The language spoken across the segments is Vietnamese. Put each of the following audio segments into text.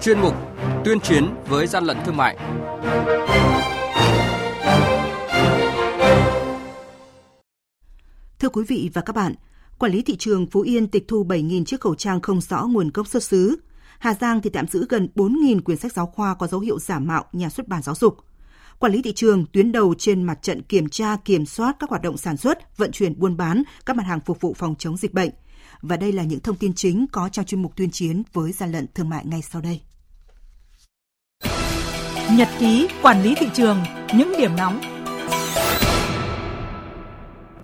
chuyên mục Tuyên chiến với gian lận thương mại. Thưa quý vị và các bạn, quản lý thị trường Phú Yên tịch thu 7.000 chiếc khẩu trang không rõ nguồn gốc xuất xứ. Hà Giang thì tạm giữ gần 4.000 quyển sách giáo khoa có dấu hiệu giả mạo nhà xuất bản giáo dục. Quản lý thị trường tuyến đầu trên mặt trận kiểm tra, kiểm soát các hoạt động sản xuất, vận chuyển buôn bán các mặt hàng phục vụ phòng chống dịch bệnh. Và đây là những thông tin chính có trong chuyên mục tuyên chiến với gian lận thương mại ngay sau đây. Nhật ký quản lý thị trường, những điểm nóng.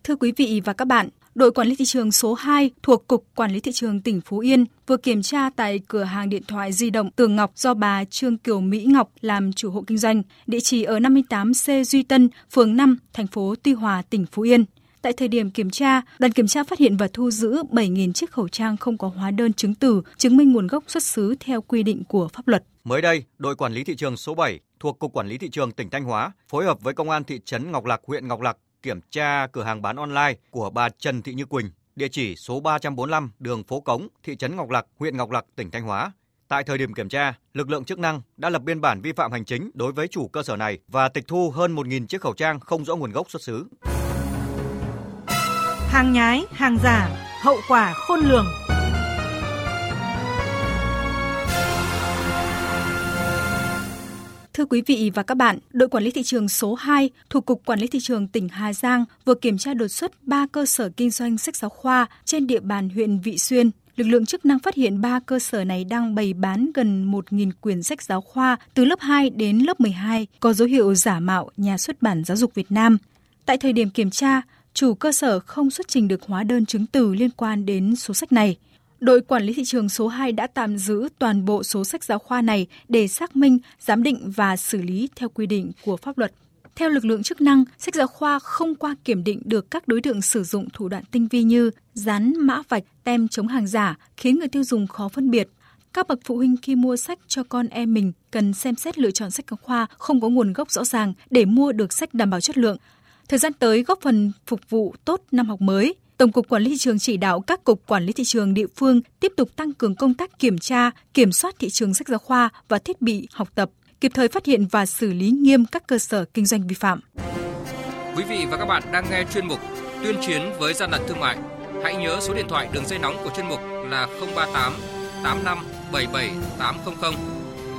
Thưa quý vị và các bạn, đội quản lý thị trường số 2 thuộc Cục Quản lý Thị trường tỉnh Phú Yên vừa kiểm tra tại cửa hàng điện thoại di động Tường Ngọc do bà Trương Kiều Mỹ Ngọc làm chủ hộ kinh doanh, địa chỉ ở 58C Duy Tân, phường 5, thành phố Tuy Hòa, tỉnh Phú Yên. Tại thời điểm kiểm tra, đoàn kiểm tra phát hiện và thu giữ 7.000 chiếc khẩu trang không có hóa đơn chứng từ chứng minh nguồn gốc xuất xứ theo quy định của pháp luật. Mới đây, đội quản lý thị trường số 7 thuộc Cục Quản lý Thị trường tỉnh Thanh Hóa phối hợp với Công an thị trấn Ngọc Lặc, huyện Ngọc Lặc kiểm tra cửa hàng bán online của bà Trần Thị Như Quỳnh, địa chỉ số 345 đường Phố Cống, thị trấn Ngọc Lặc, huyện Ngọc Lặc, tỉnh Thanh Hóa. Tại thời điểm kiểm tra, lực lượng chức năng đã lập biên bản vi phạm hành chính đối với chủ cơ sở này và tịch thu hơn 1.000 chiếc khẩu trang không rõ nguồn gốc xuất xứ. Hàng nhái, hàng giả, hậu quả khôn lường. Thưa quý vị và các bạn, đội quản lý thị trường số 2 thuộc Cục Quản lý Thị trường tỉnh Hà Giang vừa kiểm tra đột xuất 3 cơ sở kinh doanh sách giáo khoa trên địa bàn huyện Vị Xuyên. Lực lượng chức năng phát hiện 3 cơ sở này đang bày bán gần 1.000 quyển sách giáo khoa từ lớp 2 đến lớp 12 có dấu hiệu giả mạo nhà xuất bản giáo dục Việt Nam. Tại thời điểm kiểm tra, chủ cơ sở không xuất trình được hóa đơn chứng từ liên quan đến số sách này. Đội quản lý thị trường số 2 đã tạm giữ toàn bộ số sách giáo khoa này để xác minh, giám định và xử lý theo quy định của pháp luật. Theo lực lượng chức năng, sách giáo khoa không qua kiểm định được các đối tượng sử dụng thủ đoạn tinh vi như dán mã vạch, tem chống hàng giả, khiến người tiêu dùng khó phân biệt. Các bậc phụ huynh khi mua sách cho con em mình cần xem xét lựa chọn sách giáo khoa không có nguồn gốc rõ ràng để mua được sách đảm bảo chất lượng. Thời gian tới góp phần phục vụ tốt năm học mới, Tổng cục Quản lý thị trường chỉ đạo các cục quản lý thị trường địa phương tiếp tục tăng cường công tác kiểm tra, kiểm soát thị trường sách giáo khoa và thiết bị học tập, kịp thời phát hiện và xử lý nghiêm các cơ sở kinh doanh vi phạm. Quý vị và các bạn đang nghe chuyên mục Tuyên chiến với gian lận thương mại. Hãy nhớ số điện thoại đường dây nóng của chuyên mục là 038 85 77 800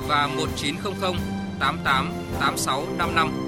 và 1900 88 86 55.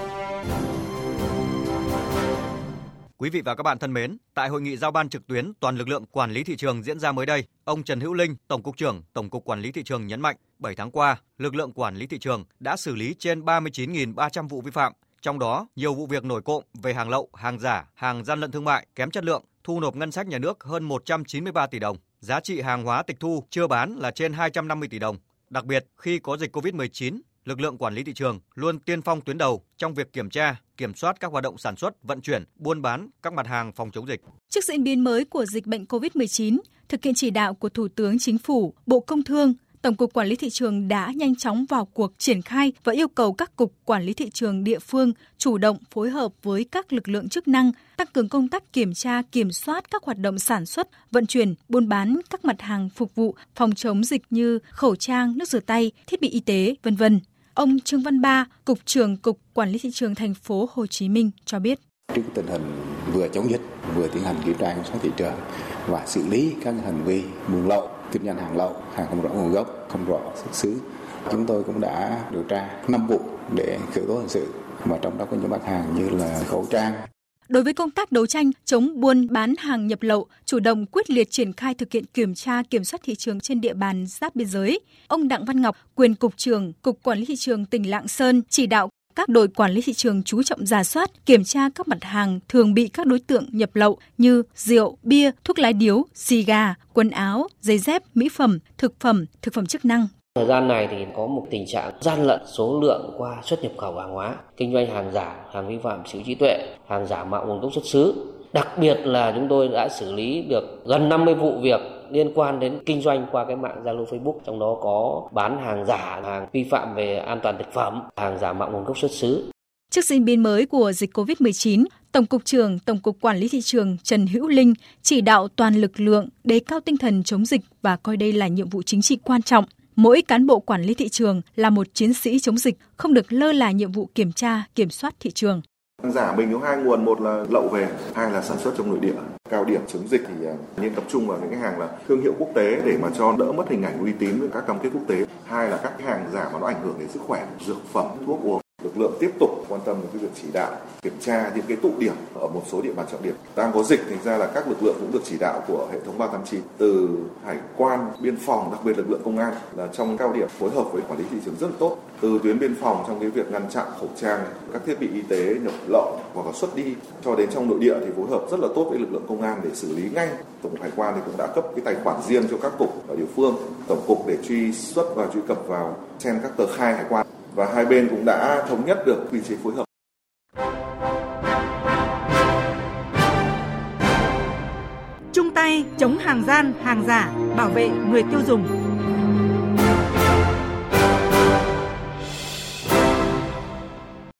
Quý vị và các bạn thân mến, tại hội nghị giao ban trực tuyến toàn lực lượng quản lý thị trường diễn ra mới đây, ông Trần Hữu Linh, Tổng cục trưởng Tổng cục Quản lý thị trường nhấn mạnh, 7 tháng qua, lực lượng quản lý thị trường đã xử lý trên 39.300 vụ vi phạm, trong đó nhiều vụ việc nổi cộng về hàng lậu, hàng giả, hàng gian lận thương mại kém chất lượng, thu nộp ngân sách nhà nước hơn 193 tỷ đồng. Giá trị hàng hóa tịch thu chưa bán là trên 250 tỷ đồng. Đặc biệt, khi có dịch COVID-19, lực lượng quản lý thị trường luôn tiên phong tuyến đầu trong việc kiểm tra, kiểm soát các hoạt động sản xuất, vận chuyển, buôn bán các mặt hàng phòng chống dịch. Trước diễn biến mới của dịch bệnh COVID-19, thực hiện chỉ đạo của Thủ tướng Chính phủ, Bộ Công Thương, Tổng cục Quản lý thị trường đã nhanh chóng vào cuộc triển khai và yêu cầu các cục quản lý thị trường địa phương chủ động phối hợp với các lực lượng chức năng tăng cường công tác kiểm tra, kiểm soát các hoạt động sản xuất, vận chuyển, buôn bán các mặt hàng phục vụ phòng chống dịch như khẩu trang, nước rửa tay, thiết bị y tế, vân vân. Ông Trương Văn Ba, cục trưởng cục quản lý thị trường thành phố Hồ Chí Minh cho biết. Trước tình hình vừa chống dịch, vừa tiến hành kiểm tra kiểm soát thị trường và xử lý các hành vi buôn lậu, kinh doanh hàng lậu, hàng không rõ nguồn gốc, không rõ xuất xứ. Chúng tôi cũng đã điều tra 5 vụ để khởi tố hình sự mà trong đó có những mặt hàng như là khẩu trang, Đối với công tác đấu tranh chống buôn bán hàng nhập lậu, chủ động quyết liệt triển khai thực hiện kiểm tra kiểm soát thị trường trên địa bàn giáp biên giới, ông Đặng Văn Ngọc, quyền cục trưởng Cục Quản lý thị trường tỉnh Lạng Sơn chỉ đạo các đội quản lý thị trường chú trọng giả soát, kiểm tra các mặt hàng thường bị các đối tượng nhập lậu như rượu, bia, thuốc lá điếu, xì gà, quần áo, giày dép, mỹ phẩm, thực phẩm, thực phẩm chức năng, Thời gian này thì có một tình trạng gian lận số lượng qua xuất nhập khẩu hàng hóa, kinh doanh hàng giả, hàng vi phạm sở trí tuệ, hàng giả mạo nguồn gốc xuất xứ. Đặc biệt là chúng tôi đã xử lý được gần 50 vụ việc liên quan đến kinh doanh qua cái mạng Zalo Facebook, trong đó có bán hàng giả, hàng vi phạm về an toàn thực phẩm, hàng giả mạo nguồn gốc xuất xứ. Trước diễn biến mới của dịch COVID-19, Tổng cục trưởng Tổng cục Quản lý thị trường Trần Hữu Linh chỉ đạo toàn lực lượng đề cao tinh thần chống dịch và coi đây là nhiệm vụ chính trị quan trọng. Mỗi cán bộ quản lý thị trường là một chiến sĩ chống dịch, không được lơ là nhiệm vụ kiểm tra, kiểm soát thị trường. Giả mình có hai nguồn, một là lậu về, hai là sản xuất trong nội địa. Cao điểm chống dịch thì à, nên tập trung vào những cái hàng là thương hiệu quốc tế để mà cho đỡ mất hình ảnh uy tín với các cam kết quốc tế. Hai là các cái hàng giả mà nó ảnh hưởng đến sức khỏe, dược phẩm, thuốc uống lực lượng tiếp tục quan tâm đến cái việc chỉ đạo, kiểm tra những cái tụ điểm ở một số địa bàn trọng điểm. Đang có dịch, thành ra là các lực lượng cũng được chỉ đạo của hệ thống 389 từ hải quan, biên phòng, đặc biệt lực lượng công an là trong cao điểm phối hợp với quản lý thị trường rất là tốt. Từ tuyến biên phòng trong cái việc ngăn chặn khẩu trang, các thiết bị y tế nhập lậu hoặc là xuất đi, cho đến trong nội địa thì phối hợp rất là tốt với lực lượng công an để xử lý ngay. Tổng hải quan thì cũng đã cấp cái tài khoản riêng cho các cục ở địa phương, tổng cục để truy xuất và truy cập vào xem các tờ khai hải quan và hai bên cũng đã thống nhất được quy chế phối hợp. Chung tay chống hàng gian, hàng giả, bảo vệ người tiêu dùng.